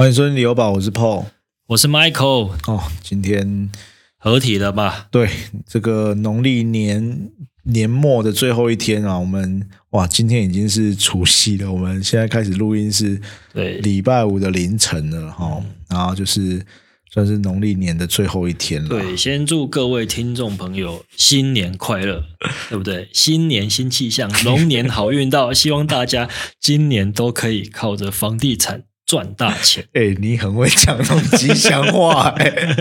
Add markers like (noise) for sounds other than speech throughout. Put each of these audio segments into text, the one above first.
欢迎收听旅游宝，我是 Paul。我是 Michael，哦，今天合体了吧？对这个农历年年末的最后一天啊，我们哇，今天已经是除夕了。我们现在开始录音是对，礼拜五的凌晨了哈、然后就是算是农历年的最后一天了。对，先祝各位听众朋友新年快乐，(laughs) 对不对？新年新气象，龙年好运到，希望大家今年都可以靠着房地产赚大钱。(laughs) 哎、你很会讲那种吉祥话 (laughs) 哎、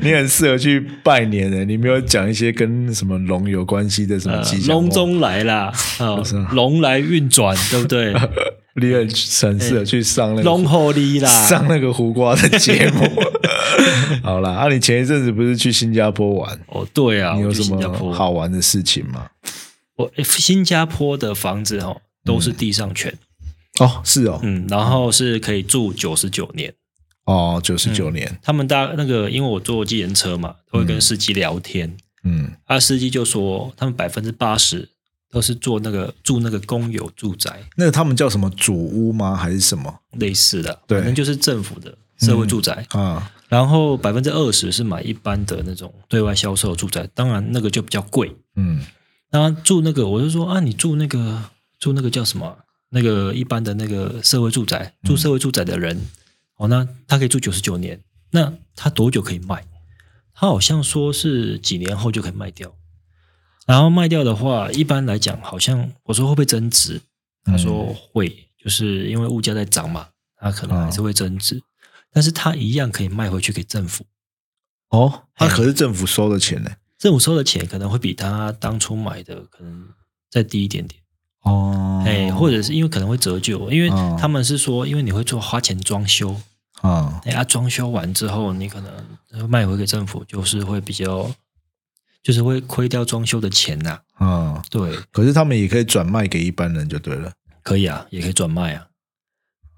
你很适合去拜年哎、你没有讲一些跟什么龙有关系的什么呃吉，祥话？龙中来啦，啊 (laughs) 是啊，龙来运转，对不对？你很很适合去上那个龙后力啦，上那个胡瓜的节目。好啦，啊，你前一阵子不是去新加坡玩？哦，对啊，你有什么好玩的事情吗？我新加坡的房子哦都是地上权，哦，是哦，嗯，然后是可以住九十九年。哦，九十九年，他们大那个，因为我坐计程车嘛，都会跟司机聊天。嗯，啊，司机就说他们百分之八十都是做那个住那个公有住宅那个他们叫什么主屋吗？还是什么类似的，对反正就是政府的社会住宅。啊？然后百分之二十是买一般的那种对外销售住宅，当然那个就比较贵。嗯那住那个，我就说啊，你住那个住那个叫什么啊？那个一般的那个社会住宅，住社会住宅的人，哦，那他可以住九十九年，那他多久可以卖？他好像说是几年后就可以卖掉。然后卖掉的话，一般来讲，好像我说会不会增值？他说会，就是因为物价在涨嘛，他可能还是会增值，但是他一样可以卖回去给政府。哦，那哎可是政府收的钱呢？政府收的钱可能会比他当初买的可能再低一点点。哦，哎、或者是因为可能会折旧，因为哦他们是说，因为你会做花钱装修，啊，哎啊，装修完之后，你可能卖回给政府，就是会比较，就是会亏掉装修的钱呐、啊，对，可是他们也可以转卖给一般人就对了。可以啊，也可以转卖啊。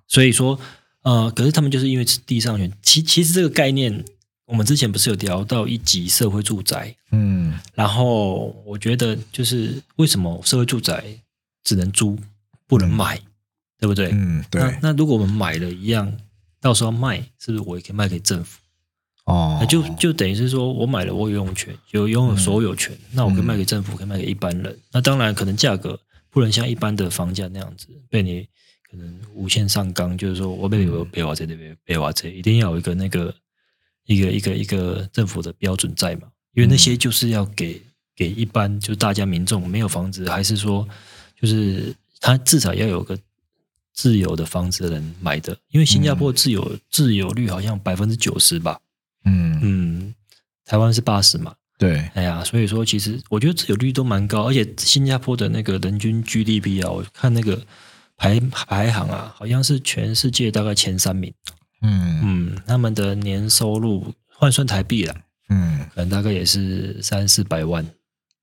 所以说，呃，可是他们就是因为是地上权，其其实这个概念，我们之前不是有聊到一级社会住宅，嗯。然后我觉得就是为什么社会住宅只能租不能买，对不对？嗯，对那那如果我们买了一样，到时候卖，是不是我也可以卖给政府？哦那，就就等于是说我买了，我有拥有权，有拥有所有权，那我可以卖给政府，可以卖给一般人。那当然，可能价格不能像一般的房价那样子被你可能无限上纲，就是说我被我被我这边被我这，一定要有一个那个一个一个一个政府的标准在嘛？因为那些就是要给给一般就大家民众没有房子，还是说就是他至少要有个自由的房子的人买的，因为新加坡自有、自有率好像百分之九十吧。嗯，嗯，台湾是八十嘛，对，哎呀，所以说其实我觉得自有率都蛮高，而且新加坡的那个人均 GDP 啊，我看那个排排行啊，好像是全世界大概前三名。嗯嗯，他们的年收入换算台币了，嗯，可能大概也是三四百万。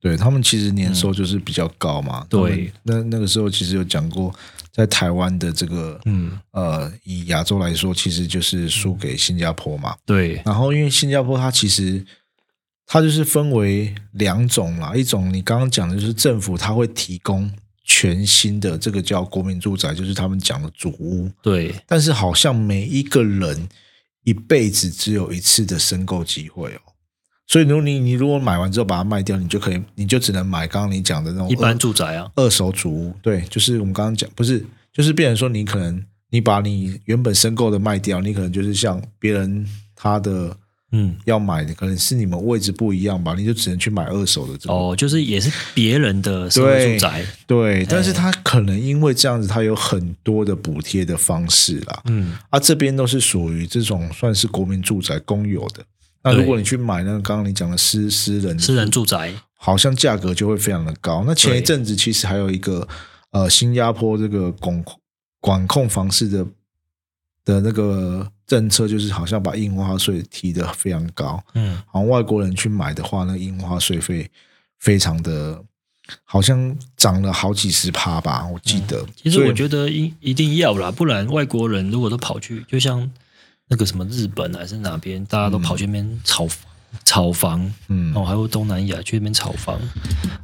对他们其实年收就是比较高嘛。嗯对，那那个时候其实有讲过，在台湾的这个嗯，呃，以亚洲来说，其实就是输给新加坡嘛。对，然后因为新加坡它其实它就是分为两种啦，一种你刚刚讲的就是政府它会提供全新的这个叫国民住宅，就是他们讲的主屋，对，但是好像每一个人一辈子只有一次的申购机会哦。所以，如果你你如果买完之后把它卖掉，你就可以，你就只能买刚刚你讲的那种一般住宅啊，二手主屋，对，就是我们刚刚讲，不是，就是变成说你可能你把你原本申购的卖掉，你可能就是像别人他的嗯，要买的，可能是你们位置不一样吧，你就只能去买二手的这个。哦，就是也是别人的社会住宅。对，但是他可能因为这样子，他有很多的补贴的方式啦，嗯，啊，这边都是属于这种算是国民住宅公有的。那如果你去买那个刚刚你讲的私私人私人住宅。好像价格就会非常的高。那前一对阵子其实还有一个呃，新加坡这个管管控房市的的那个政策，就是好像把印花税提得非常高，嗯，好像外国人去买的话，那个印花税费非常的，好像涨了好几十趴吧，我记得。其实我觉得一一定要啦，不然外国人如果都跑去，就像那个什么日本还是哪边，大家都跑去那边炒房炒房，嗯。哦，还有东南亚去那边炒房，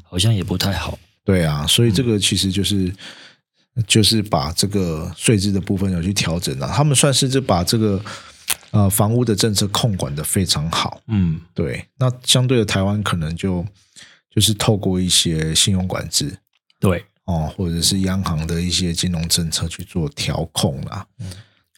好像也不太好。对啊，所以这个其实就是，就是把这个税制的部分有去调整了，他们算是就把这个呃房屋的政策控管的非常好。嗯，对，那相对的台湾可能就就是透过一些信用管制。对，哦，或者是央行的一些金融政策去做调控啦。嗯，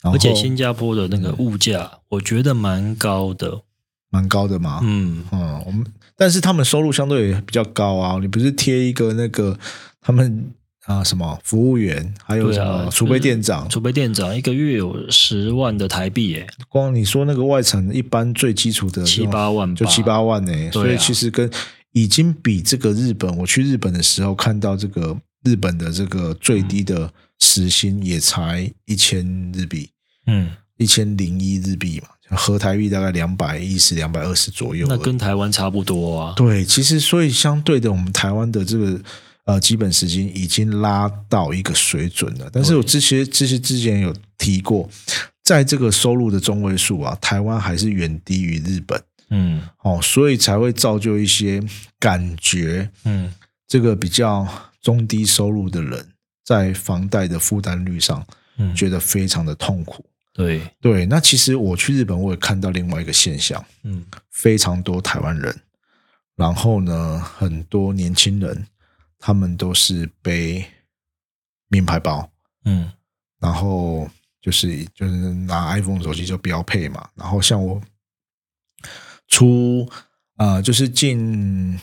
而且新加坡的那个物价，我觉得蛮高的，蛮高的嘛。嗯，嗯，我们但是他们收入相对也比较高啊。你不是贴一个那个他们啊什么服务员，还有什么储备店长，储备店长一个月有十万的台币，耶，光你说那个外层一般最基础的七八万吧，就七八万呢、所以其实跟已经比这个日本，我去日本的时候看到这个日本的这个最低的时薪也才一千日币，嗯，一千零一日币嘛，合台币大概两百一十、两百二十左右。那跟台湾差不多啊。对，其实所以相对的，我们台湾的这个呃基本时薪已经拉到一个水准了。但是我之前之前之前有提过，在这个收入的中位数啊，台湾还是远低于日本嗯哦，所以才会造就一些感觉嗯这个比较中低收入的人在房贷的负担率上嗯，觉得非常的痛苦。对，对，那其实我去日本，我也看到另外一个现象，嗯非常多台湾人，然后呢，很多年轻人，他们都是背名牌包，嗯然后就是就是拿 iPhone 手机就标配嘛。然后像我出呃，就是进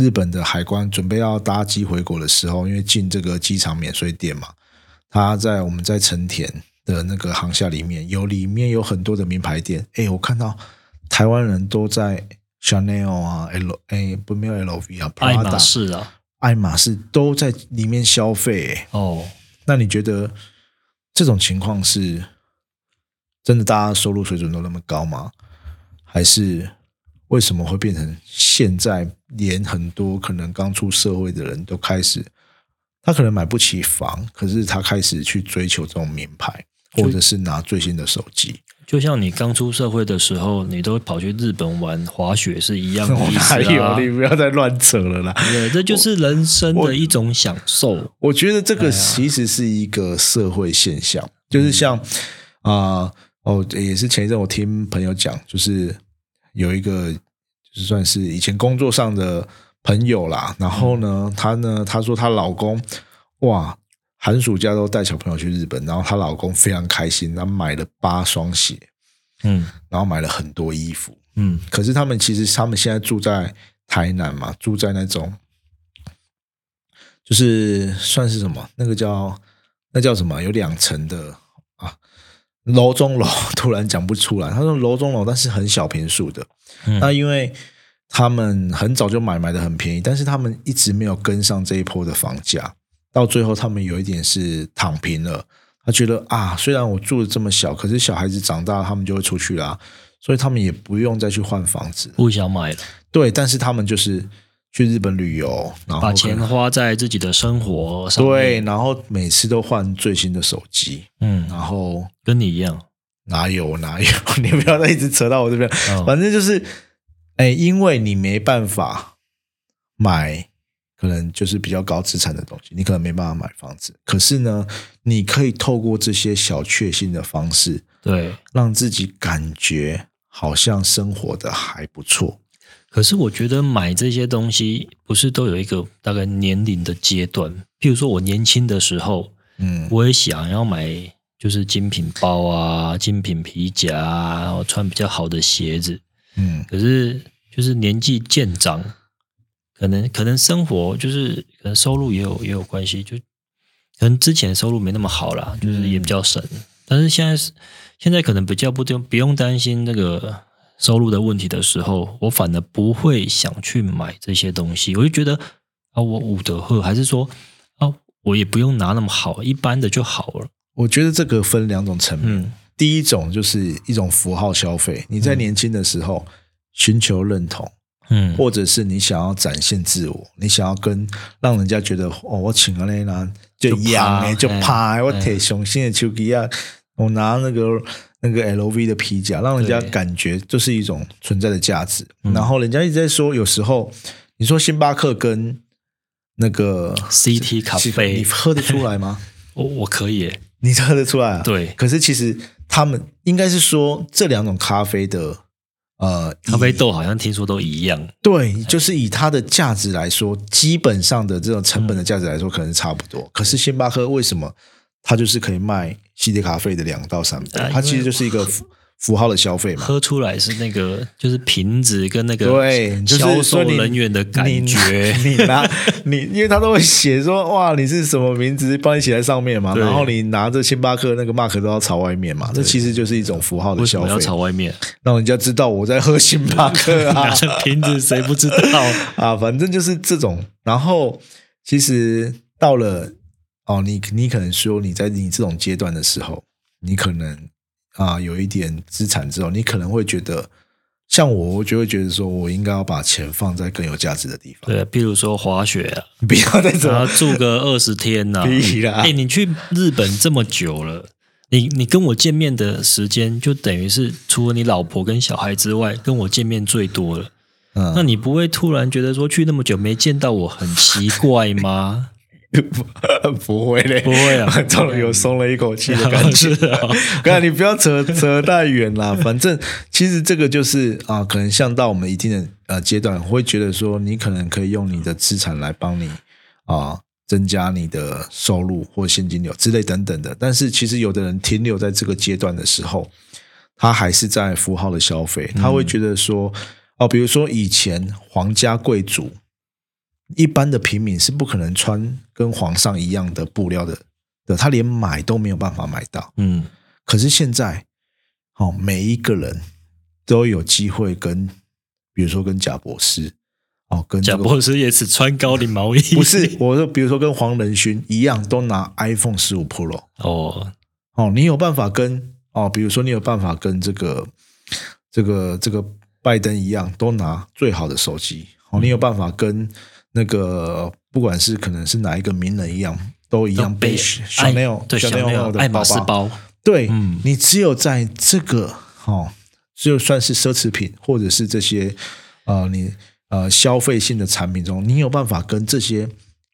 日本的海关，准备要搭机回国的时候，因为进这个机场免税店嘛，他在我们在成田的那个航厦里面有里面有很多的名牌店，哎，我看到台湾人都在 Chanel 啊，L 哎不没有 LV 啊爱马，Prada、仕啊，爱马仕都在里面消费，哎哦，那你觉得这种情况是真的大家收入水准都那么高吗？还是为什么会变成现在连很多可能刚出社会的人都开始，他可能买不起房，可是他开始去追求这种名牌，或者是拿最新的手机？就像你刚出社会的时候，你都跑去日本玩滑雪是一样的 (laughs) 意思哪有？啊。你不要再乱扯了啦！对，这就是人生的一种享受。我觉得这个其实是一个社会现象，就是像啊、哦，也是前一阵我听朋友讲，就是有一个就是算是以前工作上的朋友啦，然后呢，她呢，她说她老公哇，寒暑假都带小朋友去日本，然后她老公非常开心，然后买了八双鞋，嗯然后买了很多衣服，嗯可是他们其实他们现在住在台南嘛，住在那种就是算是什么？那个叫那叫什么？有两层的啊，楼中楼，突然讲不出来。他说楼中楼，但是很小平数的。嗯那因为他们很早就买，买的很便宜，但是他们一直没有跟上这一波的房价，到最后他们有一点是躺平了。他觉得啊，虽然我住的这么小，可是小孩子长大，他们就会出去啦，所以他们也不用再去换房子。不想买了，对，但是他们就是去日本旅游，然后把钱花在自己的生活上。对，然后每次都换最新的手机，嗯，然后跟你一样。哪有哪有，(laughs) 你不要再一直扯到我这边，哦反正就是，哎，因为你没办法买，可能就是比较高资产的东西，你可能没办法买房子，可是呢，你可以透过这些小确幸的方式，对，让自己感觉好像生活的还不错。可是我觉得买这些东西不是都有一个大概年龄的阶段？譬如说我年轻的时候，嗯，我也想要买就是精品包啊、精品皮夹啊，然后穿比较好的鞋子。嗯可是就是年纪渐长，可能可能生活就是可能收入也有也有关系，就可能之前收入没那么好啦，就是也比较省。但是现在是现在可能比较不用不用担心那个收入的问题的时候，我反而不会想去买这些东西。我就觉得啊，我伍德赫还是说啊，我也不用拿那么好，一般的就好了。我觉得这个分两种层面。嗯第一种就是一种符号消费，你在年轻的时候寻求认同，嗯，或者是你想要展现自我，你想要跟让人家觉得哦，我请了那啦，就就痒哎，就拍欸，我哎贴雄心的手机啊，我拿那个那个 LV 的皮夹，让人家感觉就是一种存在的价值。嗯然后人家一直在说，有时候你说星巴克跟那个 CT 咖啡你喝得出来吗？(laughs) 我我可以，你喝得出来啊？。对，可是其实他们应该是说这两种咖啡的呃咖啡豆好像听说都一样，对，就是以它的价值来说，基本上的这种成本的价值来说，可能是差不多。可是星巴克为什么它就是可以卖系列咖啡的两到三倍啊？它其实就是一个符符号的消费嘛。喝出来是那个就是瓶子跟那个对，就是销售说你人员的感你觉，你拿 (laughs) 你，因为他都会写说哇，你是什么名字，帮你写在上面嘛。然后你拿着星巴克那个 mark 都要朝外面嘛，这其实就是一种符号的消费要，朝外面？让人家知道我在喝星巴克啊 (laughs) 拿。着瓶子谁不知道？(laughs) 啊，反正就是这种。然后其实到了哦，你你可能说你在你这种阶段的时候，你可能啊有一点资产之后，你可能会觉得，像我，我就会觉得说我应该要把钱放在更有价值的地方，对，譬如说滑雪啊，(laughs) 不要再怎么住个二十天呐、(laughs) 屁啦哎、你去日本这么久了，你你跟我见面的时间，就等于是除了你老婆跟小孩之外，跟我见面最多了。嗯，那你不会突然觉得说去那么久没见到我很奇怪吗？(laughs) 不会嘞，不会啊终于有松了一口气的感觉。(laughs) 是啊，(laughs) 刚才你不要扯扯太远啦，反正其实这个就是啊，可能像到我们一定的呃阶段，会觉得说你可能可以用你的资产来帮你啊增加你的收入或现金流之类等等的。但是其实有的人停留在这个阶段的时候，他还是在符号的消费，他会觉得说哦，比如说以前皇家贵族。一般的平民是不可能穿跟皇上一样的布料的，的他连买都没有办法买到。嗯，可是现在，哦，每一个人都有机会跟，比如说跟贾博士，哦，跟这个贾博士也只穿高领毛衣，(laughs) 不是，我说比如说跟黄仁勋一样，都拿 iPhone 十五 Pro，哦，哦，你有办法跟哦，比如说你有办法跟这个这个这个拜登一样，都拿最好的手机，哦，你有办法跟那个不管是可能是哪一个名人一样，都一样背爱 Chanel 对 Chanel 的爱马仕包。包，对，嗯你只有在这个哦，就算是奢侈品或者是这些呃你呃消费性的产品中，你有办法跟这些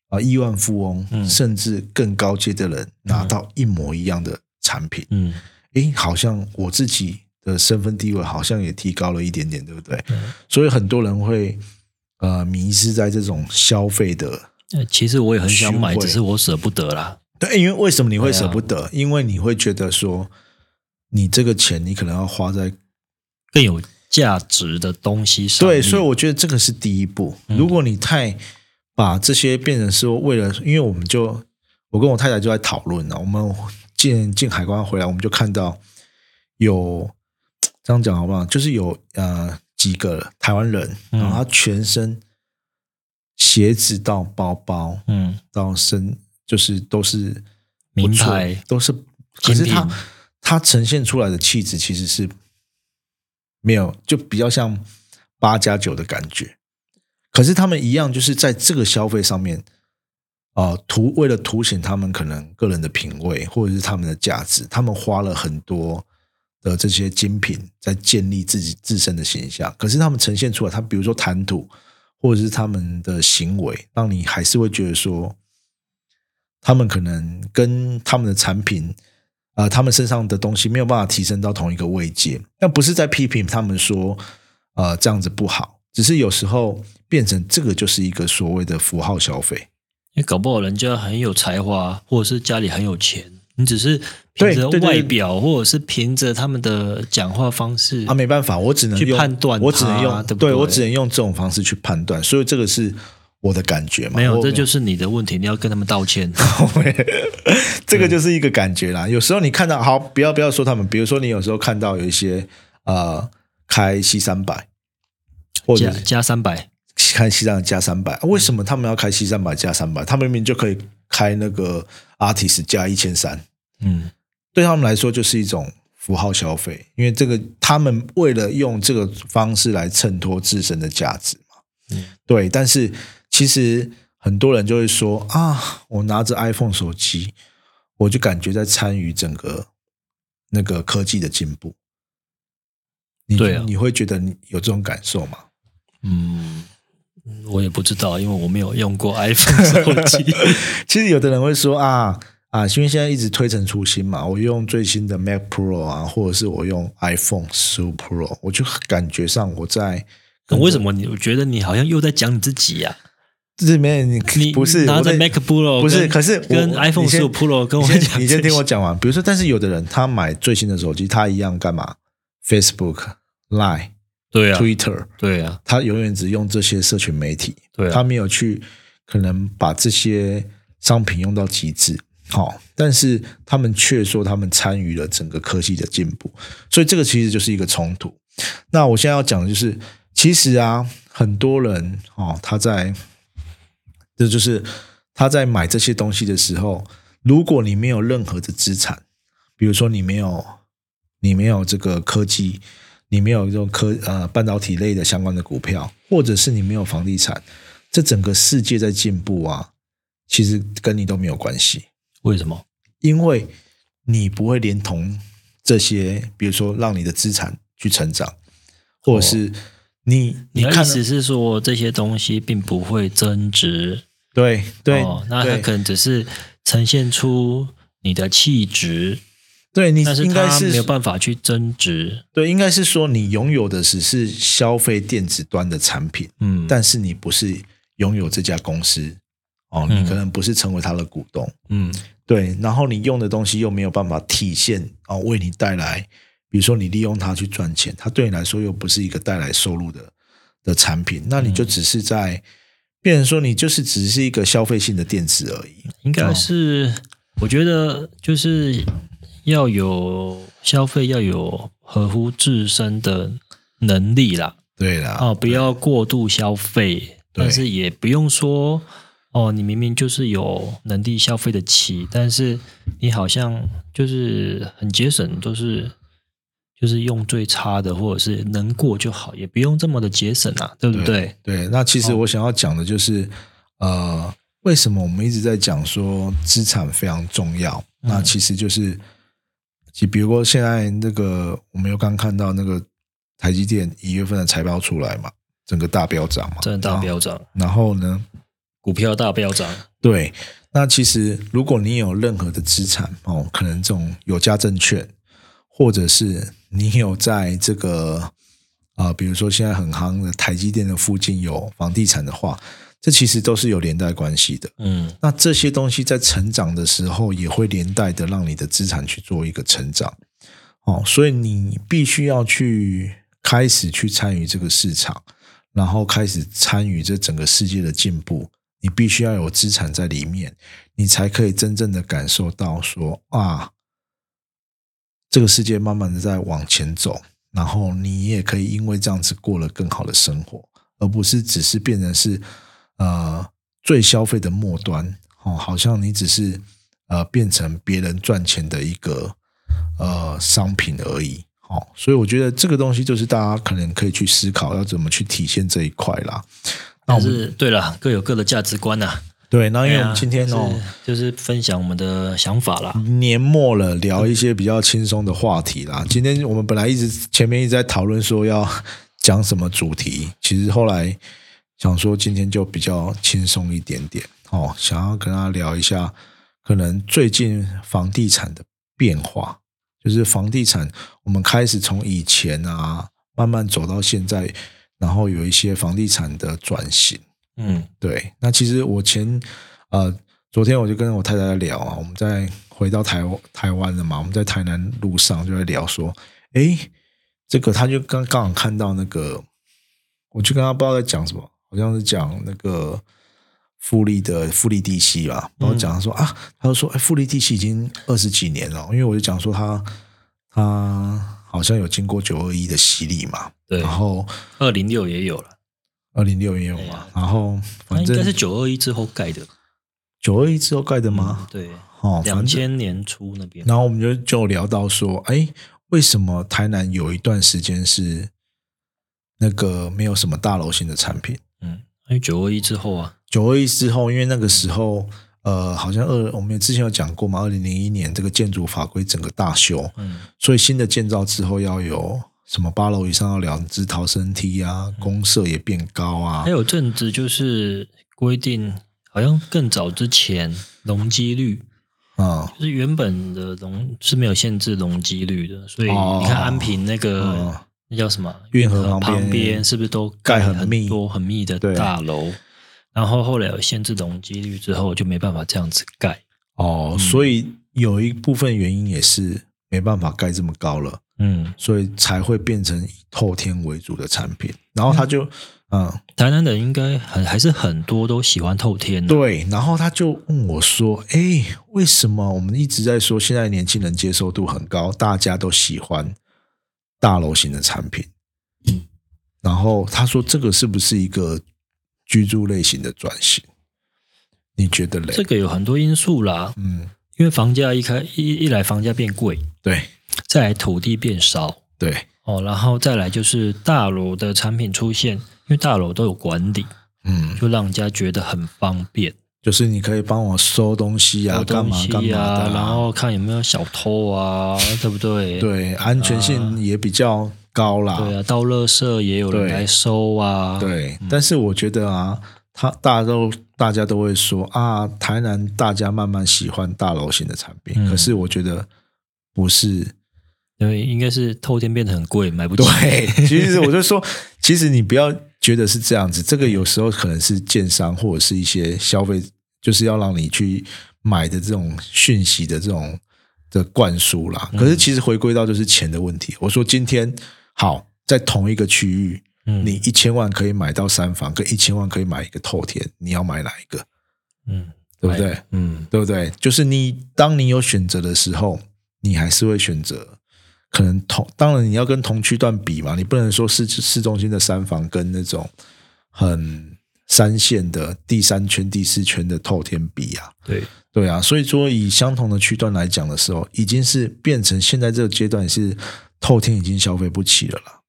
啊、呃亿万富翁、嗯甚至更高阶的人拿到一模一样的产品。嗯，诶，好像我自己的身份地位好像也提高了一点点，对不对？嗯所以很多人会呃迷失在这种消费的。呃其实我也很想买，只是我舍不得啦。对，因为为什么你会舍不得？因为你会觉得说，你这个钱你可能要花在更有价值的东西上。对，所以我觉得这个是第一步。嗯如果你太把这些变成是为了，因为我们就我跟我太太就在讨论了，我们进进海关回来，我们就看到有这样讲好不好？就是有呃几个台湾人，嗯。然后他全身鞋子到包包嗯，到身，就是都是名牌。都是，可是他他呈现出来的气质其实是没有，就比较像八加九的感觉。可是他们一样，就是在这个消费上面，啊，图为了凸显他们可能个人的品味或者是他们的价值，他们花了很多的这些精品在建立自己自身的形象。可是他们呈现出来，他比如说谈吐或者是他们的行为，让你还是会觉得说，他们可能跟他们的产品。呃，他们身上的东西没有办法提升到同一个位阶，那不是在批评他们说，呃，这样子不好，只是有时候变成这个就是一个所谓的符号消费。你搞不好人家很有才华，或者是家里很有钱，你只是对凭着外表，或者是凭着他们的讲话方式啊，没办法，我只能去判断我只能用它对对我只能用这种方式去判断，所以这个是我的感觉嘛。没有，这就是你的问题，你要跟他们道歉。(laughs) (laughs) 这个就是一个感觉啦。有时候你看到好，不要不要说他们，比如说你有时候看到有一些呃开 C 三百，或者加加三百，开西藏加三百，为什么他们要开西藏百加三百？他们明明就可以开那个 Artist 加一千三，嗯，对他们来说就是一种符号消费，因为这个他们为了用这个方式来衬托自身的价值嘛。嗯对，但是其实很多人就会说啊，我拿着 iPhone 手机，我就感觉在参与整个那个科技的进步。你对啊你会觉得你有这种感受吗？嗯，我也不知道，因为我没有用过 iPhone 手机。(laughs) 其实有的人会说啊啊，因为现在一直推陈出新嘛，我用最新的 Mac Pro 啊，或者是我用 iPhone 十五 Pro，我就感觉上我在为什么你我觉得你好像又在讲你自己呀、这里面你你不是拿着 Mac Pro 不是，可是跟 iPhone 十五 Pro 跟我讲你先听我讲完。比如说，但是有的人他买最新的手机，他一样干嘛？Facebook、Line、对啊，Twitter，对啊，他永远只用这些社群媒体，对啊他没有去可能把这些商品用到极致。好、但是他们却说他们参与了整个科技的进步，所以这个其实就是一个冲突。那我现在要讲的就是，其实啊，很多人哦，他在这就是他在买这些东西的时候，如果你没有任何的资产，比如说你没有你没有这个科技，你没有这种科呃半导体类的相关的股票，或者是你没有房地产，这整个世界在进步啊，其实跟你都没有关系。为什么？因为你不会连同这些，比如说让你的资产去成长，或者是你、你的看意思是说这些东西并不会增值？对对、哦，那它可能只是呈现出你的气质，对你应该是它没有办法去增值。对，应该是说你拥有的只是消费电子端的产品，嗯，但是你不是拥有这家公司哦，嗯你可能不是成为他的股东。嗯对，然后你用的东西又没有办法体现哦，为你带来，比如说你利用它去赚钱，它对你来说又不是一个带来收入的的产品，那你就嗯只是在，变成说你就是只是一个消费性的电子而已。应该是，我觉得就是要有消费，要有合乎自身的能力啦。对啦，哦，不要过度消费，但是也不用说哦，你明明就是有能力消费得起，但是你好像就是很节省，都是就是用最差的，或者是能过就好，也不用这么的节省啊，对不对？对，那其实哦我想要讲的就是，呃，为什么我们一直在讲说资产非常重要？嗯那其实就是，其比如说现在那个，我们又刚看到那个台积电一月份的财报出来嘛，整个大飙涨嘛，真的大飙涨，然后呢，股票大飙涨，对，那其实如果你有任何的资产哦，可能这种有价证券，或者是你有在这个啊、呃比如说现在很夯的台积电的附近有房地产的话，这其实都是有连带关系的。嗯那这些东西在成长的时候，也会连带的让你的资产去做一个成长。哦，所以你必须要去开始去参与这个市场，然后开始参与这整个世界的进步。你必须要有资产在里面，你才可以真正的感受到说啊，这个世界慢慢的在往前走，然后你也可以因为这样子过了更好的生活，而不是只是变成是呃最消费的末端哦，好像你只是呃变成别人赚钱的一个呃商品而已。哦，所以我觉得这个东西就是大家可能可以去思考要怎么去体现这一块啦。那我但们是对了，各有各的价值观呐、对，那因为我们今天哦、就是就是分享我们的想法啦。年末了，聊一些比较轻松的话题啦。今天我们本来一直前面一直在讨论说要讲什么主题，其实后来想说今天就比较轻松一点点哦，想要跟大家聊一下可能最近房地产的变化，就是房地产我们开始从以前啊慢慢走到现在，然后有一些房地产的转型。嗯对，那其实我前呃，昨天我就跟我太太在聊啊，我们在回到台湾台湾了嘛，我们在台南路上就在聊说，诶，这个他就刚刚好看到那个，我就跟他不知道在讲什么，好像是讲那个富力的富力地系吧，然后讲他说、啊，他就说，哎，富力地系已经二十几年了，因为我就讲说他他好像有经过九二一的洗礼嘛，对。然后二零六也有了，二零六也有嘛。啊，然后反正应该是九二一之后盖的。九二一之后盖的吗？对，哦，两，千年初那边。然后我们就就聊到说，哎，为什么台南有一段时间是那个没有什么大楼型的产品？嗯，因为九二一之后啊，九二一之后，因为那个时候，呃，好像二我们之前有讲过嘛，二零零一年这个建筑法规整个大修，嗯。所以新的建造之后要有什么八楼以上要两只逃生梯啊，公设也变高啊还，有阵子就是规定，好像更早之前容积率嗯就是原本的容是没有限制容积率的，所以哦你看安平那个、嗯那叫什么运河旁旁边是不是都盖很密多很密的大楼？然后后来有限制容积率之后，就没办法这样子盖。哦，所以有一部分原因也是没办法盖这么高了，嗯，所以才会变成以透天为主的产品。然后他就嗯台南人应该很还是很多都喜欢透天的。对，然后他就问我说：“哎，为什么我们一直在说现在年轻人接受度很高，大家都喜欢大楼型的产品？”然后他说：“这个是不是一个居住类型的转型？你觉得嘞？”这个有很多因素啦，嗯，因为房价一开一一来房价变贵，对再来土地变少对，哦，然后再来就是大楼的产品出现，因为大楼都有管理，嗯，就让人家觉得很方便。就是你可以帮我收东西啊，收干嘛干嘛的、啊，然后看有没有小偷啊，对不对？(laughs) 对安全性也比较高啦。对啊，到垃圾也有人来收啊。对，但是我觉得啊，他大家都大家都会说啊，台南大家慢慢喜欢大楼型的产品，嗯可是我觉得不是。因为应该是透天变得很贵，买不起。对，其实我就说，(laughs) 其实你不要觉得是这样子，这个有时候可能是建商或者是一些消费，就是要让你去买的这种讯息的这种的灌输啦。嗯可是其实回归到就是钱的问题。我说今天好，在同一个区域，嗯你一千万可以买到三房，跟一千万可以买一个透天，你要买哪一个？嗯，对不对？嗯，对不对？就是你当你有选择的时候，你还是会选择。可能同当然你要跟同区段比嘛，你不能说市市中心的三房跟那种很三线的第三圈、第四圈的透天比啊，对，对啊，所以说以相同的区段来讲的时候，已经是变成现在这个阶段是透天已经消费不起了啦。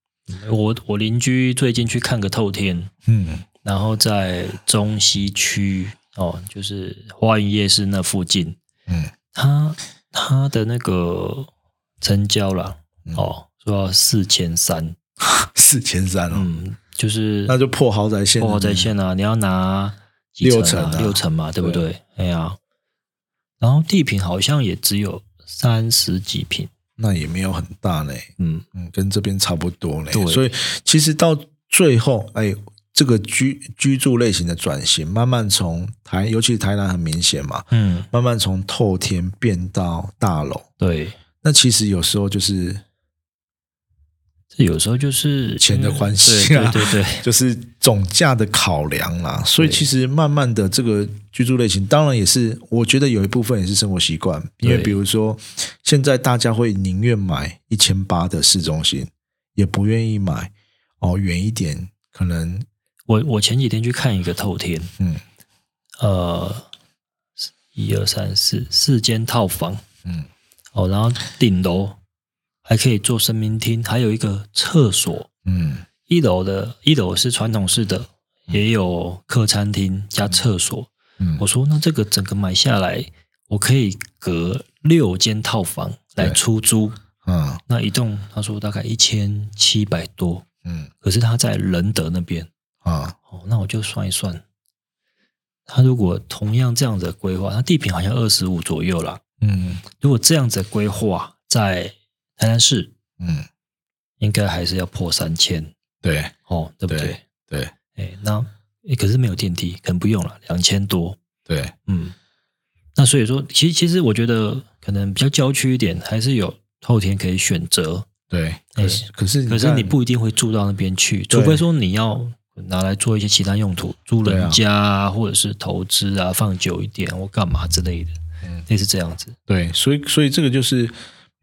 我我邻居最近去看个透天，嗯。然后在中西区哦，就是花园夜市那附近，嗯。他他的那个成交了嗯。哦，说要四千三，(laughs) 四千三哦，嗯，就是那就破豪宅线，破豪宅线啊，你要拿几六层六层嘛，对不对？哎呀，然后地坪好像也只有三十几平，那也没有很大嘞。嗯，嗯，跟这边差不多嘞。对所以其实到最后，哎，这个居居住类型的转型，慢慢从台，尤其是台南很明显嘛，嗯，慢慢从透天变到大楼。对，那其实有时候就是这有时候就是钱的关系对啊对对对，(laughs) 就是总价的考量啦。所以其实慢慢的这个居住类型，当然也是我觉得有一部分也是生活习惯，因为比如说现在大家会宁愿买一千八的市中心，也不愿意买哦远一点，可能我我前几天去看一个透天，嗯。呃，一二三四四间套房。嗯。哦，然后顶楼还可以做生命厅，还有一个厕所。嗯。一楼的一楼是传统式的，也有客餐厅加厕所。嗯，我说那这个整个买下来，我可以隔六间套房来出租。嗯。那一栋他说大概一千七百多，嗯。可是他在仁德那边。啊。哦，那我就算一算，他如果同样这样子的规划，他地平好像二十五左右啦。嗯。如果这样子的规划在台南市，嗯，应该还是要破三千对哦，对不对？对对哎，那诶可是没有电梯，可能不用了，两千多。对，嗯，那所以说，其实其实我觉得可能比较郊区一点，还是有后天可以选择。对，可是可是可是你不一定会住到那边去，除非说你要拿来做一些其他用途，租人家啊，或者是投资啊，放久一点或干嘛之类的，嗯类似这样子。对，所以所以这个就是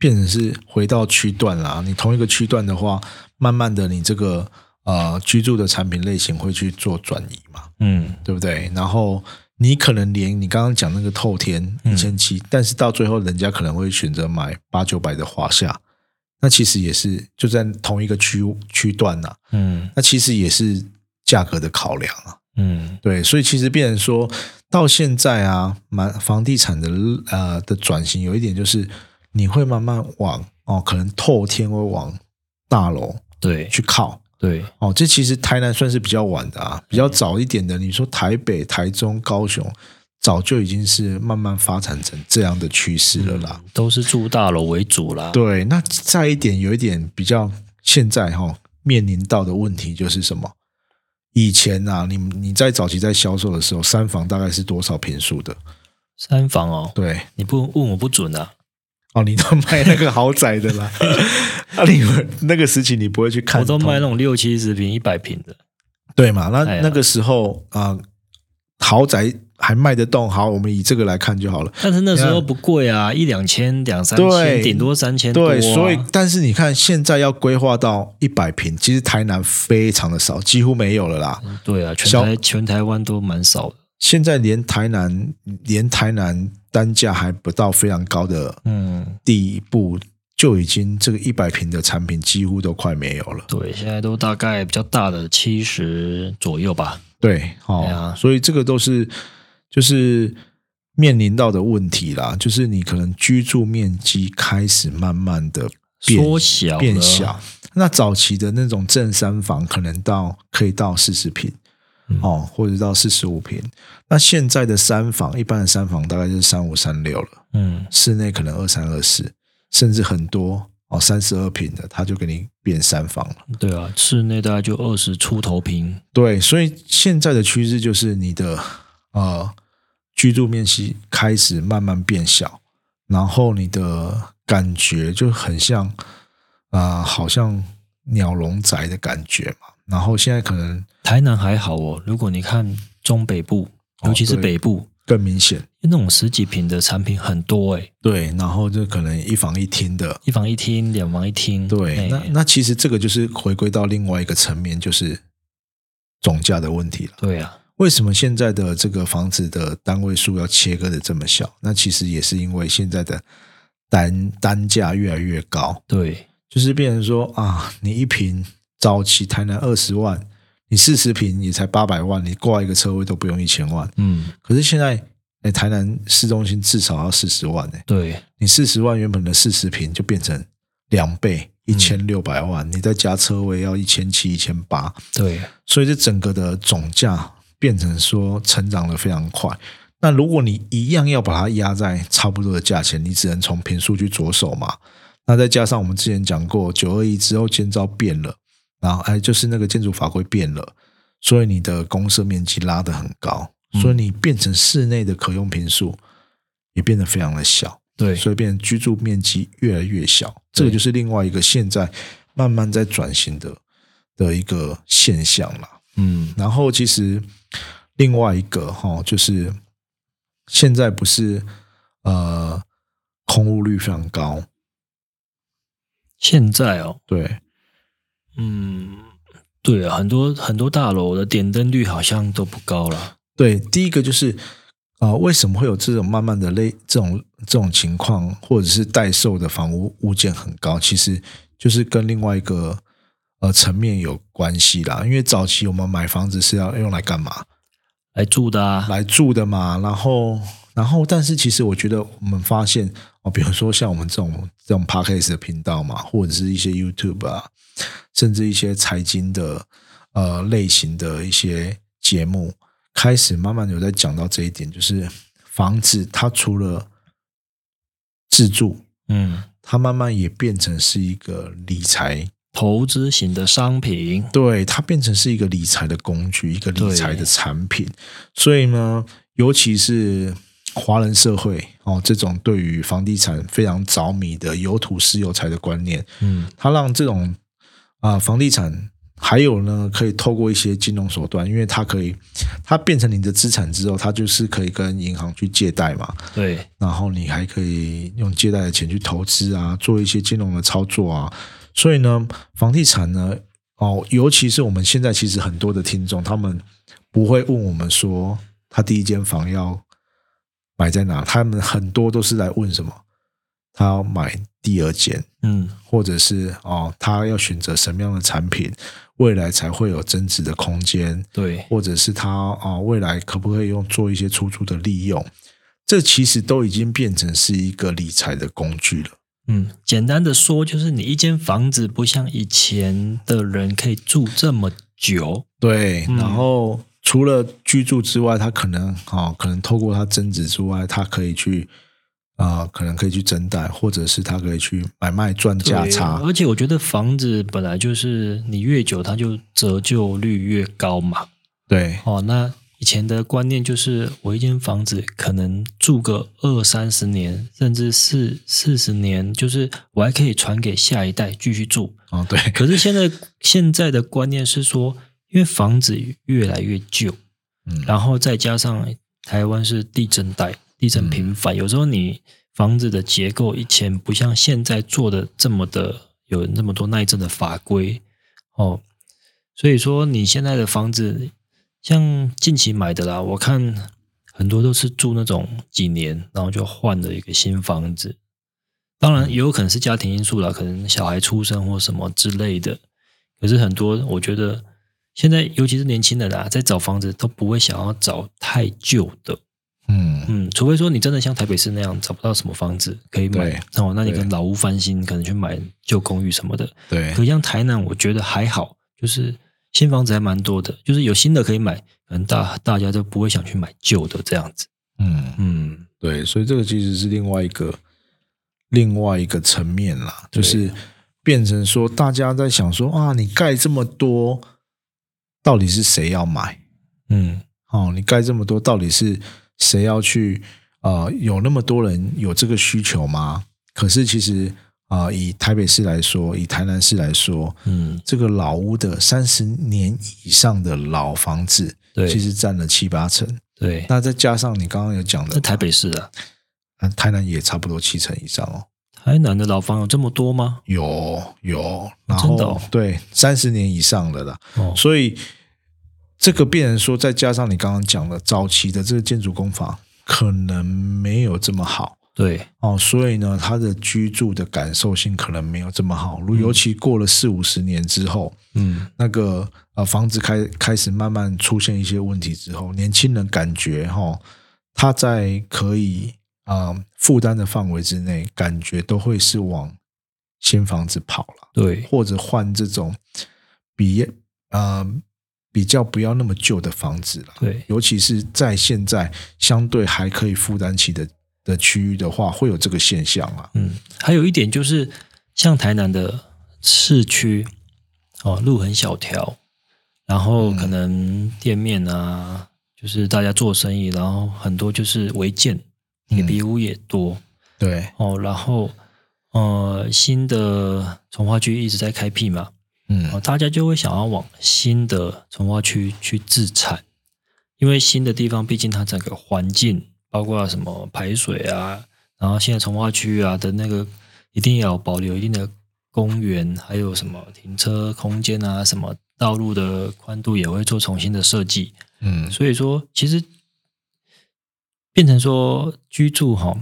变成是回到区段啦。你同一个区段的话，慢慢的你这个呃居住的产品类型会去做转移嘛，嗯，对不对？然后你可能连你刚刚讲那个透天嗯一千七，但是到最后人家可能会选择买八九百的华夏，那其实也是就在同一个区区段呐、嗯那其实也是价格的考量啊。嗯对，所以其实变成说到现在啊，蛮房地产的呃的转型有一点就是，你会慢慢往哦，可能透天会往大楼对去靠对，哦。这其实台南算是比较晚的啊，比较早一点的。你说台北、台中、高雄早就已经是慢慢发展成这样的趋势了啦。都是住大楼为主啦。对，那再一点有一点比较现在哈、面临到的问题就是什么？以前啊，你你在早期在销售的时候，三房大概是多少平数的？三房哦，对，你不问我不准啊。哦，你都 (laughs) 卖那个豪宅的啦。(laughs) 啊，你们那个时期你不会去看我都通卖那种六七十平、一百平的。对嘛？那、哎那个时候啊、豪宅还卖得动。好，我们以这个来看就好了。但是那时候不贵啊，一两千、两三千，顶多三千多、啊。对，所以但是你看，现在要规划到一百平，其实台南非常的少，几乎没有了啦。对啊，全台全台湾都蛮少的。现在连台南，连台南单价还不到非常高的嗯，地步，就已经这个一百平的产品几乎都快没有了。对，现在都大概比较大的七十左右吧。对，哦，啊所以这个都是就是面临到的问题啦，就是你可能居住面积开始慢慢的变缩小变小。那早期的那种正三房可能到可以到四十平、嗯哦，或者到四十五平。那现在的三房，一般的三房大概就是三五三六了，嗯，室内可能二三二四，甚至很多哦三十二平的，他就给你变三房了。对啊，室内大概就二十出头平。对，所以现在的趋势就是你的呃居住面积开始慢慢变小，然后你的感觉就很像啊、呃好像鸟笼宅的感觉嘛。然后现在可能台南还好哦，如果你看中北部，哦尤其是北部，更明显，那种十几平的产品很多诶，对，然后就可能一房一厅的，一房一厅、两房一厅。对，哎那那其实这个就是回归到另外一个层面，就是总价的问题了。对啊，为什么现在的这个房子的单位数要切割的这么小？那其实也是因为现在的单单价越来越高，对，就是变成说啊，你一平早期台南二十万，你四十平也才八百万，你挂一个车位都不用一千万。嗯，可是现在，哎，台南市中心至少要四十万呢、对，你四十万原本的四十平就变成两倍，一千六百万，你再加车位要一千七、一千八，对，所以这整个的总价变成说成长的非常快。那如果你一样要把它压在差不多的价钱，你只能从平数去着手嘛。那再加上我们之前讲过，九二一之后建造变了，然后哎，就是那个建筑法规变了，所以你的公设面积拉得很高，嗯所以你变成室内的可用平数也变得非常的小。对，所以变成居住面积越来越小，这个就是另外一个现在慢慢在转型的的一个现象了。嗯，然后其实另外一个哈、就是现在不是呃空屋率非常高，现在哦，对嗯，对啊，很多很多大楼的点灯率好像都不高了。对，第一个就是啊、呃为什么会有这种慢慢的类这种这种情况，或者是代售的房屋物件很高，其实就是跟另外一个呃层面有关系啦。因为早期我们买房子是要用来干嘛？来住的啊，来住的嘛。然后，然后，但是其实我觉得我们发现哦，比如说像我们这种这种 podcast 的频道嘛，或者是一些 YouTube 啊，甚至一些财经的呃类型的一些节目，开始慢慢有在讲到这一点，就是房子它除了自住，嗯，它慢慢也变成是一个理财。投资型的商品，对，它变成是一个理财的工具，一个理财的产品。所以呢，尤其是华人社会哦，这种对于房地产非常着迷的有土私有财的观念，嗯，它让这种啊、房地产还有呢，可以透过一些金融手段，因为它可以，它变成你的资产之后，它就是可以跟银行去借贷嘛，对，然后你还可以用借贷的钱去投资啊，做一些金融的操作啊。所以呢，房地产呢，哦，尤其是我们现在其实很多的听众，他们不会问我们说他第一间房要买在哪，他们很多都是来问什么，他要买第二间，嗯，或者是哦，他要选择什么样的产品，未来才会有增值的空间，对，或者是他啊、未来可不可以用做一些出租的利用？这其实都已经变成是一个理财的工具了。嗯，简单的说，就是你一间房子不像以前的人可以住这么久，对，嗯然后除了居住之外，他可能啊、可能透过他增值之外，他可以去啊、可能可以去增贷，或者是他可以去买卖赚价差。而且我觉得房子本来就是你越久，它就折旧率越高嘛。对，哦，那以前的观念就是，我一间房子可能住个二三十年，甚至四四十年，就是我还可以传给下一代继续住。哦，对，可是现在现在的观念是说，因为房子越来越旧，嗯，然后再加上台湾是地震带，地震频繁，有时候你房子的结构以前不像现在做的这么的有那么多耐震的法规哦，所以说你现在的房子，像近期买的啦，我看很多都是住那种几年，然后就换了一个新房子。当然也有可能是家庭因素啦，可能小孩出生或什么之类的。可是很多我觉得现在尤其是年轻人啊，在找房子都不会想要找太旧的，嗯，嗯，除非说你真的像台北市那样找不到什么房子可以买对，哦，那你对跟老屋翻新，可能去买旧公寓什么的。对可，像台南，我觉得还好，就是新房子还蛮多的，就是有新的可以买，可能大大家都不会想去买旧的这样子。嗯，嗯，对，所以这个其实是另外一个另外一个层面啦，就是变成说大家在想说啊，你盖这么多，到底是谁要买？嗯，哦，你盖这么多，到底是谁要去？呃，有那么多人有这个需求吗？可是其实啊、呃以台北市来说，以台南市来说，嗯，这个老屋的三十年以上的老房子，对其实占了七八成。对，那再加上你刚刚有讲的，台北市的，啊台南也差不多七成以上哦。台南的老房有这么多吗？有有，然后、对三十年以上的啦，哦，所以这个变成说，再加上你刚刚讲的早期的这个建筑工法可能没有这么好。对，哦，所以呢，他的居住的感受性可能没有这么好。如尤其过了四五十年之后，嗯，那个呃房子开开始慢慢出现一些问题之后，年轻人感觉哈、哦，他在可以啊、呃负担的范围之内，感觉都会是往新房子跑了。对，或者换这种比呃比较不要那么旧的房子了。对，尤其是在现在相对还可以负担起的的区域的话，会有这个现象啊。嗯，还有一点就是，像台南的市区，哦，路很小条，然后可能店面啊，就是大家做生意，然后很多就是违建，铁皮屋也多、对，哦，然后呃，新的从化区一直在开辟嘛，嗯。哦，大家就会想要往新的从化区去自产，因为新的地方毕竟它整个环境，包括什么排水啊，然后现在从化区啊的那个一定要保留一定的公园，还有什么停车空间啊，什么道路的宽度也会做重新的设计，嗯。所以说其实变成说居住哈、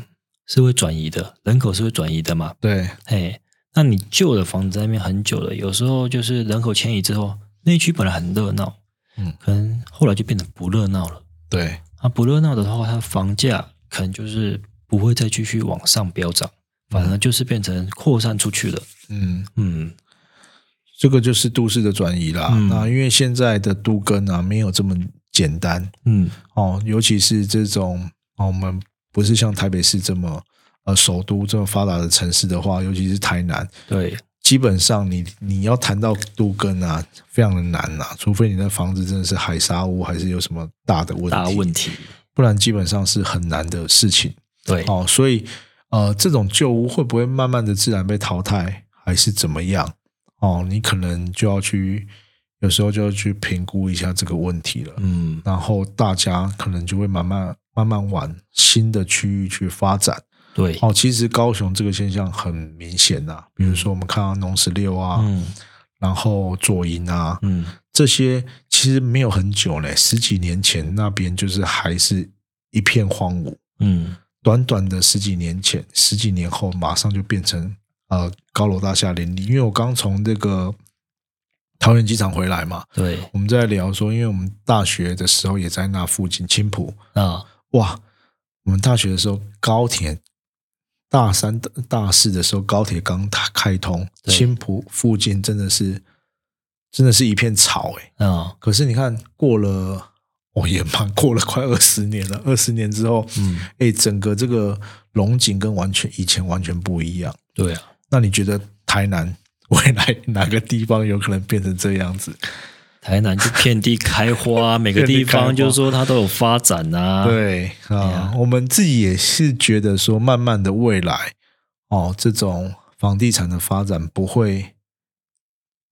是会转移的，人口是会转移的嘛，对，嘿，那你旧的房子在那边很久了，有时候就是人口迁移之后，那一区本来很热闹，嗯。可能后来就变得不热闹了。对，啊，不热闹的话，它房价可能就是不会再继续往上飙涨，反而就是变成扩散出去了。嗯，嗯，这个就是都市的转移啦。嗯。那因为现在的都更啊，没有这么简单。嗯，哦，尤其是这种哦，我们不是像台北市这么呃首都这么发达的城市的话，尤其是台南，对，基本上你你要谈到都更啊，非常的难呐、除非你的房子真的是海沙屋，还是有什么大的问题，大问题。不然基本上是很难的事情对，哦。所以呃，这种旧屋会不会慢慢的自然被淘汰，还是怎么样哦？你可能就要去，有时候就要去评估一下这个问题了。嗯，然后大家可能就会慢慢慢慢往新的区域去发展。对，哦，其实高雄这个现象很明显呐、比如说我们看到农十六啊，嗯。然后左营啊，嗯，这些其实没有很久嘞，十几年前那边就是还是一片荒芜，嗯，短短的十几年前，十几年后马上就变成呃高楼大厦林立。因为我刚从这个桃园机场回来嘛，对。我们在聊说，因为我们大学的时候也在那附近青浦，啊，哇，我们大学的时候高铁大三、大四的时候高铁刚开通，青浦附近真的是真的是一片草诶、啊，可是你看过了哦，也蛮过了快二十年了。二十年之后，嗯，哎，整个这个龙井跟完全以前完全不一样。对啊，那你觉得台南未来哪个地方有可能变成这样子？台南就遍地开花，每个地方就是说它都有发展啊。对啊，我们自己也是觉得说，慢慢的未来哦，这种房地产的发展不会，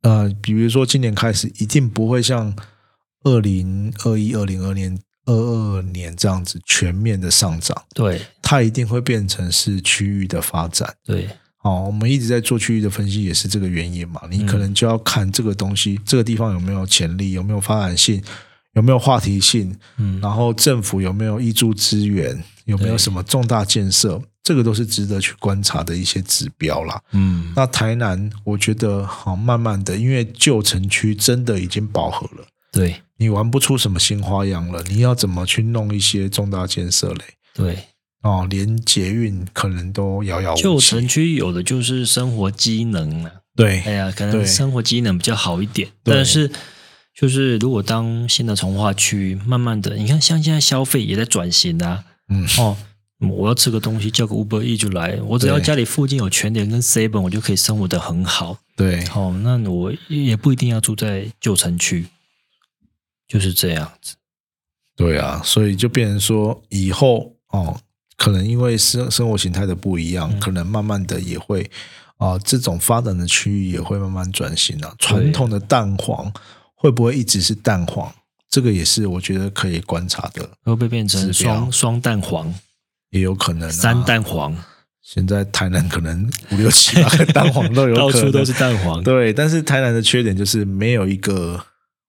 呃，比如说今年开始，一定不会像二零二一、二零二年、二二年这样子全面的上涨。对，它一定会变成是区域的发展。对。哦，我们一直在做区域的分析，也是这个原因嘛。你可能就要看这个东西，这个地方有没有潜力，有没有发展性，有没有话题性，嗯，然后政府有没有挹注资源，有没有什么重大建设，这个都是值得去观察的一些指标啦。嗯，那台南，我觉得好，慢慢的，因为旧城区真的已经饱和了，对你玩不出什么新花样了。你要怎么去弄一些重大建设嘞？对。哦，连捷运可能都遥遥无期。旧城区有的就是生活机能啊，对，哎呀，可能生活机能比较好一点。但是，就是如果当新的从化区，慢慢的，你看，像现在消费也在转型啊。嗯，哦，我要吃个东西，叫个 Uber E 就来，我只要家里附近有全联跟 Seven，我就可以生活的很好。对，哦，那我也不一定要住在旧城区，就是这样子。对啊，所以就变成说，以后哦。可能因为生生活形态的不一样，可能慢慢的也会啊，这种发展的区域也会慢慢转型啊。传统的蛋黄会不会一直是蛋黄？这个也是我觉得可以观察的。会不会变成双双蛋黄？也有可能三蛋黄。现在台南可能五六七八个蛋黄都有，(laughs) 到处都是蛋黄。对，但是台南的缺点就是没有一个，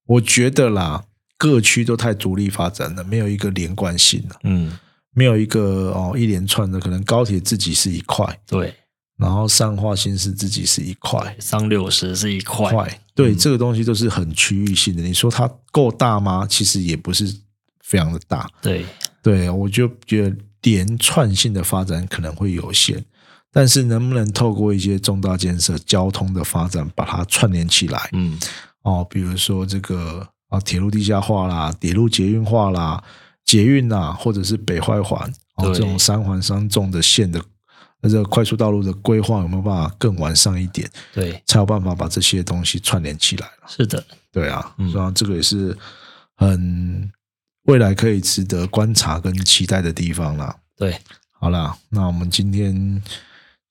我觉得啦，各区都太独立发展了，没有一个连贯性了。嗯。没有一个哦，一连串的可能高铁自己是一块，对，然后上化新是自己是一块，上六十是一块，对，这个东西都是很区域性的。你说它够大吗？其实也不是非常的大，对，对，我就觉得连串性的发展可能会有限，但是能不能透过一些重大建设、交通的发展把它串联起来？嗯，哦，比如说这个啊，铁路地下化啦，铁路捷运化啦。捷运呐，或者是北外环哦，这种三环三纵的线的那这个快速道路的规划有没有办法更完善一点？对，才有办法把这些东西串联起来了。是的，对啊，所以这个也是很未来可以值得观察跟期待的地方啦。对，好啦，那我们今天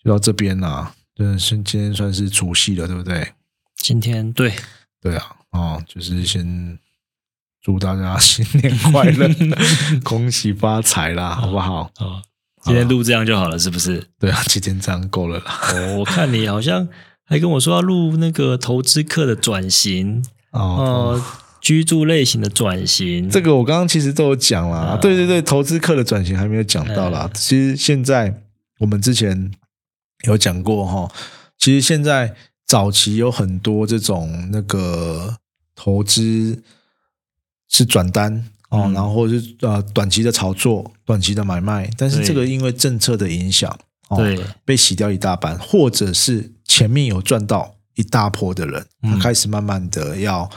就到这边啦。嗯，是今天算是除夕了，对不对？今天对，对啊，哦，就是先。祝大家新年快乐，(laughs) 恭喜发财啦，好不好？啊，今天录这样就好了，是不是？对啊，今天这样够了啦。哦，我看你好像还跟我说要录那个投资客的转型哦，居住类型的转型。这个我刚刚其实都有讲了，对对对，投资客的转型还没有讲到啦。其实现在我们之前有讲过哈，其实现在早期有很多这种那个投资。是转单哦，然后是呃短期的炒作、短期的买卖，但是这个因为政策的影响，对，被洗掉一大半，或者是前面有赚到一大波的人，他开始慢慢的要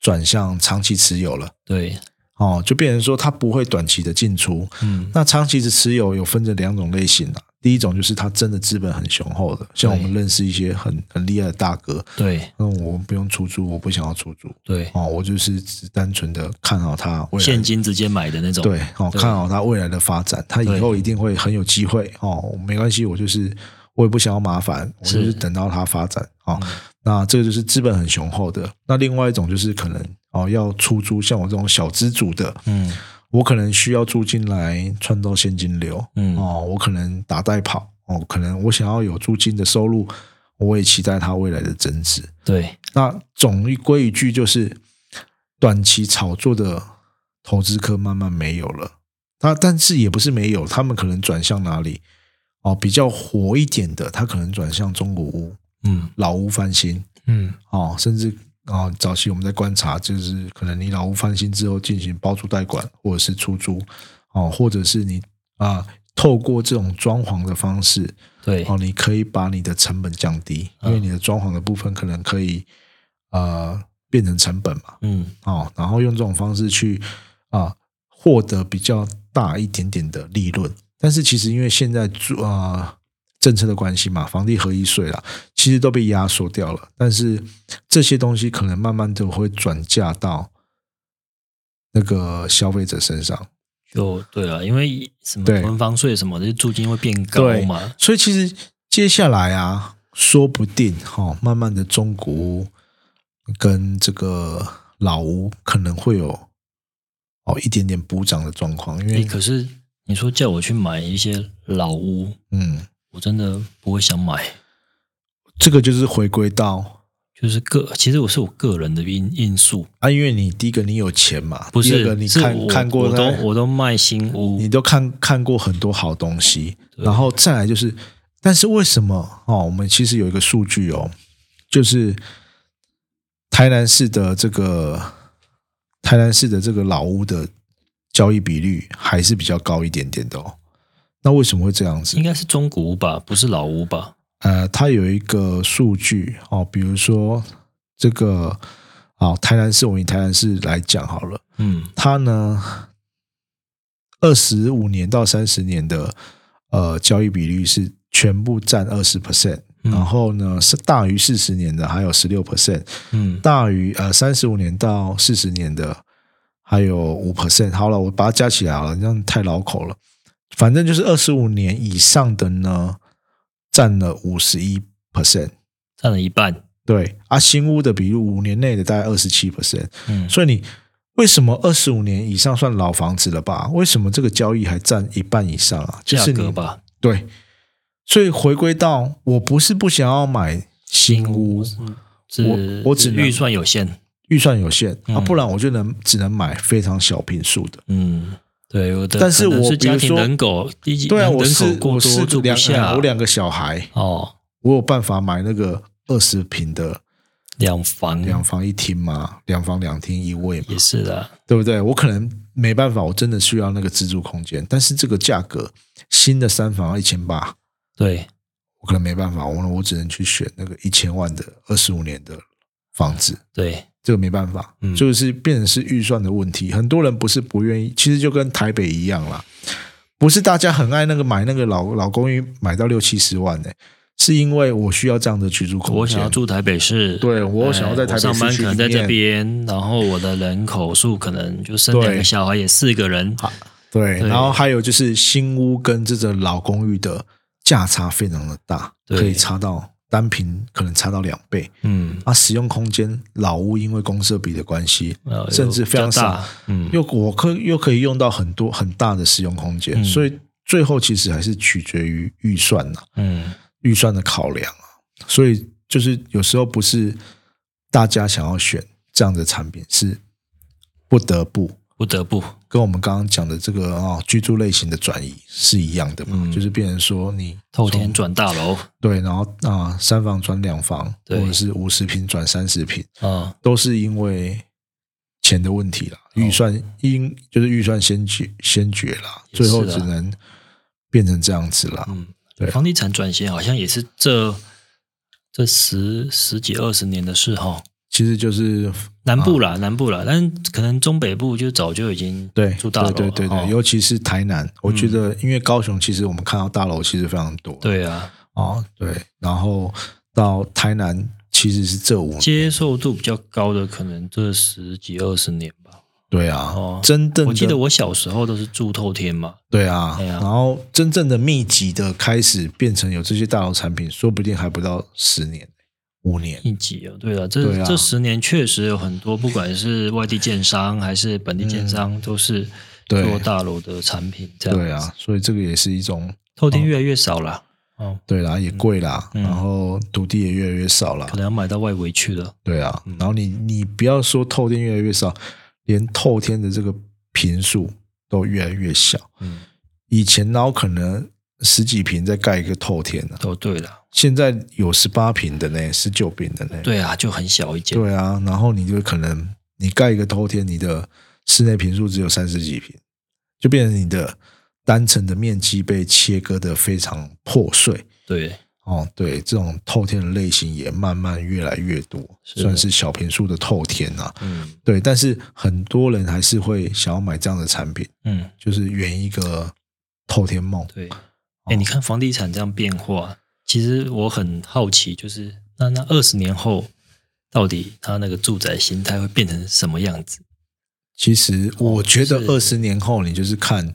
转向长期持有了，对，哦，就变成说他不会短期的进出，嗯，那长期的持有有分着两种类型啊。第一种就是他真的资本很雄厚的，像我们认识一些很很厉害的大哥，对，那我不用出租，我不想要出租，对，哦，我就是只单纯的看好他未来现金直接买的那种，对，哦，看好他未来的发展，他以后一定会很有机会，哦，没关系，我就是我也不想要麻烦，我就是等到他发展，哦，那这个就是资本很雄厚的。那另外一种就是可能哦要出租，像我这种小资主的，嗯。我可能需要租金来创造现金流，嗯哦，我可能打代跑，哦，可能我想要有租金的收入，我也期待它未来的增值。对，那总归一句就是，短期炒作的投资客慢慢没有了，他但是也不是没有，他们可能转向哪里？哦，比较活一点的，他可能转向中古屋，嗯，老屋翻新，嗯，哦，甚至。啊，早期我们在观察，就是可能你老屋翻新之后进行包租代管，或者是出租，哦，或者是你啊，透过这种装潢的方式，对，哦，你可以把你的成本降低，因为你的装潢的部分可能可以呃变成成本嘛，嗯，哦，然后用这种方式去啊获得比较大一点点的利润。但是其实因为现在住啊政策的关系嘛，房地合一税啦，其实都被压缩掉了。但是这些东西可能慢慢的会转嫁到那个消费者身上。就对了，因为什么对囤房税什么的，租金会变高嘛。所以其实接下来啊，说不定哈、哦，慢慢的中古屋跟这个老屋可能会有哦一点点补涨的状况，因诶为可是你说叫我去买一些老屋，嗯，我真的不会想买。这个就是回归到就是个，其实我是我个人的因因素，啊，因为你第一个你有钱嘛，不第二个是你看看过我都我都卖新屋你，都看看过很多好东西，然后再来就是，但是为什么哦？我们其实有一个数据哦，就是台南市的这个台南市的这个老屋的交易比率还是比较高一点点的哦。那为什么会这样子应？该是中古屋吧，不是老屋吧？呃，它有一个数据哦，比如说这个啊、台南市，我们以台南市来讲好了。嗯，它呢，二十五年到三十年的呃交易比率是全部占二十 percent，嗯然后呢是大于四十年的还有十六 percent，嗯，大于呃三十五年到四十年的还有五 percent。好了，我把它加起来好了，这样太老口了。反正就是二十五年以上的呢，占了五十一 percent。占了一半。对啊，新屋的比如五年内的大概二十七 percent。嗯，所以你为什么二十五年以上算老房子了吧？为什么这个交易还占一半以上啊？就价是你格吧，对，所以回归到我不是不想要买新屋，是我我只能预算有限。预算有限、啊，嗯不然我就能只能买非常小平数的。嗯，对，我的但是可能是家庭我比如说人口，对啊，人口我是过我是多住两下，我两个小孩，哦，我有办法买那个二十平的两房。两房一厅吗？两房两厅一卫嘛。也，是的，对不对？我可能没办法，我真的需要那个自住空间，但是这个价格，新的三房要一千八，对，我可能没办法，我我只能去选那个一千万的二十五年的房子，对，这个没办法，嗯。就是变成是预算的问题。很多人不是不愿意，其实就跟台北一样啦，不是大家很爱那个买那个老老公寓买到六七十万呢、是因为我需要这样的居住空间，我想要住台北市，对我想要在台北哎上班可能在这边，然后我的人口数可能就生两对。个小孩，也四个人，对，对。然后还有就是新屋跟这个老公寓的价差非常的大，可以差到单品可能差到两倍。嗯，啊，使用空间老屋因为公设比的关系，呃甚至非常少。嗯，又我可又可以用到很多很大的使用空间，嗯。所以最后其实还是取决于预算呐、嗯，预算的考量啊。所以就是有时候不是大家想要选这样的产品，是不得不。不得不，跟我们刚刚讲的这个哦居住类型的转移是一样的嘛，嗯。就是变成说你透天转大楼，对，然后啊三房转两房，或者是五十平转三十平，啊，都是因为钱的问题啦，预算因就是预算先决先决啦，也是啊。最后只能变成这样子啦。嗯，对。房地产转型好像也是这这十十几二十年的事哈。其实就是南部啦，南部啦，但可能中北部就早就已经对住大楼了对对对对，哦。尤其是台南，我觉得因为高雄其实我们看到大楼其实非常多，对啊，哦对，然后到台南其实是这五年。接受度比较高的，可能这十几二十年吧。对啊，哦。真正的我记得我小时候都是住透天嘛，对啊，对啊然后真正的密集的开始变成有这些大楼产品，说不定还不到十年、五年。一级哦，对了，这啊这十年确实有很多，不管是外地建商还是本地建商，都是做大楼的产品。这样对啊，所以这个也是一种透天越来越少了，哦，对啦，也贵啦，嗯然后土地也越来越少了可。能要买到外围去了。对啊，嗯然后你你不要说透天越来越少，连透天的这个平数都越来越小。嗯，以前然后可能十几平再盖一个透天呢、都对了，现在有十八平的呢，十九平的呢。对啊，就很小一间。对啊，然后你就可能你盖一个透天，你的室内平数只有三十几平，就变成你的单层的面积被切割的非常破碎。对，哦，对，这种透天的类型也慢慢越来越多，是算是小平数的透天啊。嗯对，但是很多人还是会想要买这样的产品，嗯，就是圆一个透天梦。对。哎，你看房地产这样变化，其实我很好奇，就是那那二十年后，到底它那个住宅形态会变成什么样子？其实我觉得二十年后，你就是看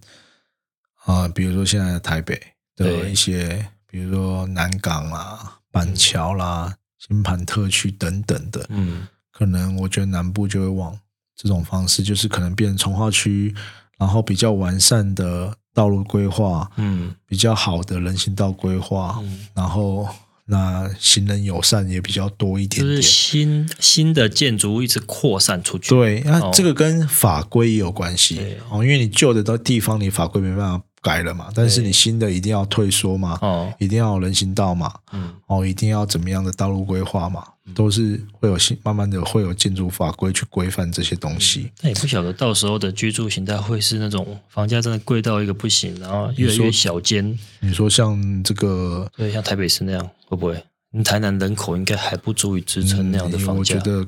啊、比如说现在的台北的对一些，比如说南港啦、板桥啦、新盘特区等等的，嗯可能我觉得南部就会往这种方式，就是可能变成从化区，然后比较完善的道路规划，嗯比较好的人行道规划，嗯，然后那行人友善也比较多一点就是点。新新的建筑物一直扩散出去。对，那哦这个跟法规也有关系对哦，因为你旧的地方你法规没办法改了嘛，但是你新的一定要退缩嘛，哦，一定要有人行道嘛，嗯哦，一定要怎么样的道路规划嘛，都是会有新慢慢的会有建筑法规去规范这些东西。但也不晓得到时候的居住形态会是那种房价真的贵到一个不行，然后越来越小间，你说像这个，对，像台北市那样会不会？你台南人口应该还不足以支撑那样的嗯房价。我觉得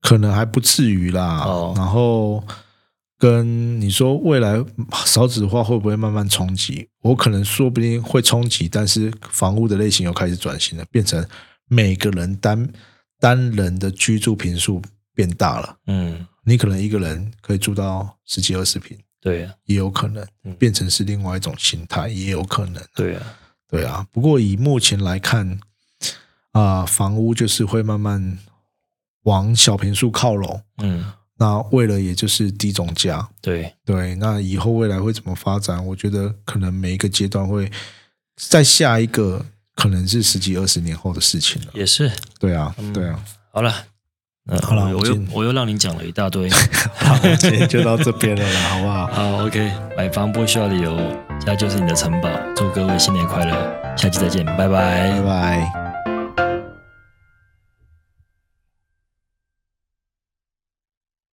可能还不至于啦。哦然后跟你说未来少子化会不会慢慢冲击？我可能说不定会冲击，但是房屋的类型又开始转型了，变成每个人单单人的居住平数变大了。嗯，你可能一个人可以住到十几二十平，对啊，也有可能嗯变成是另外一种形态，也有可能。对啊，对啊，不过以目前来看，啊、房屋就是会慢慢往小平数靠拢。嗯，那为了也就是低总价，对，对，那以后未来会怎么发展？我觉得可能每一个阶段会在下一个可能是十几二十年后的事情了。也是。对啊，嗯对啊，好了，嗯，好了我又我又让你讲了一大堆。(laughs) 好，今天就到这边了啦，好不好？(laughs) 好，OK，买房不需要理由，家就是你的城堡。祝各位新年快乐，下期再见，拜拜拜拜。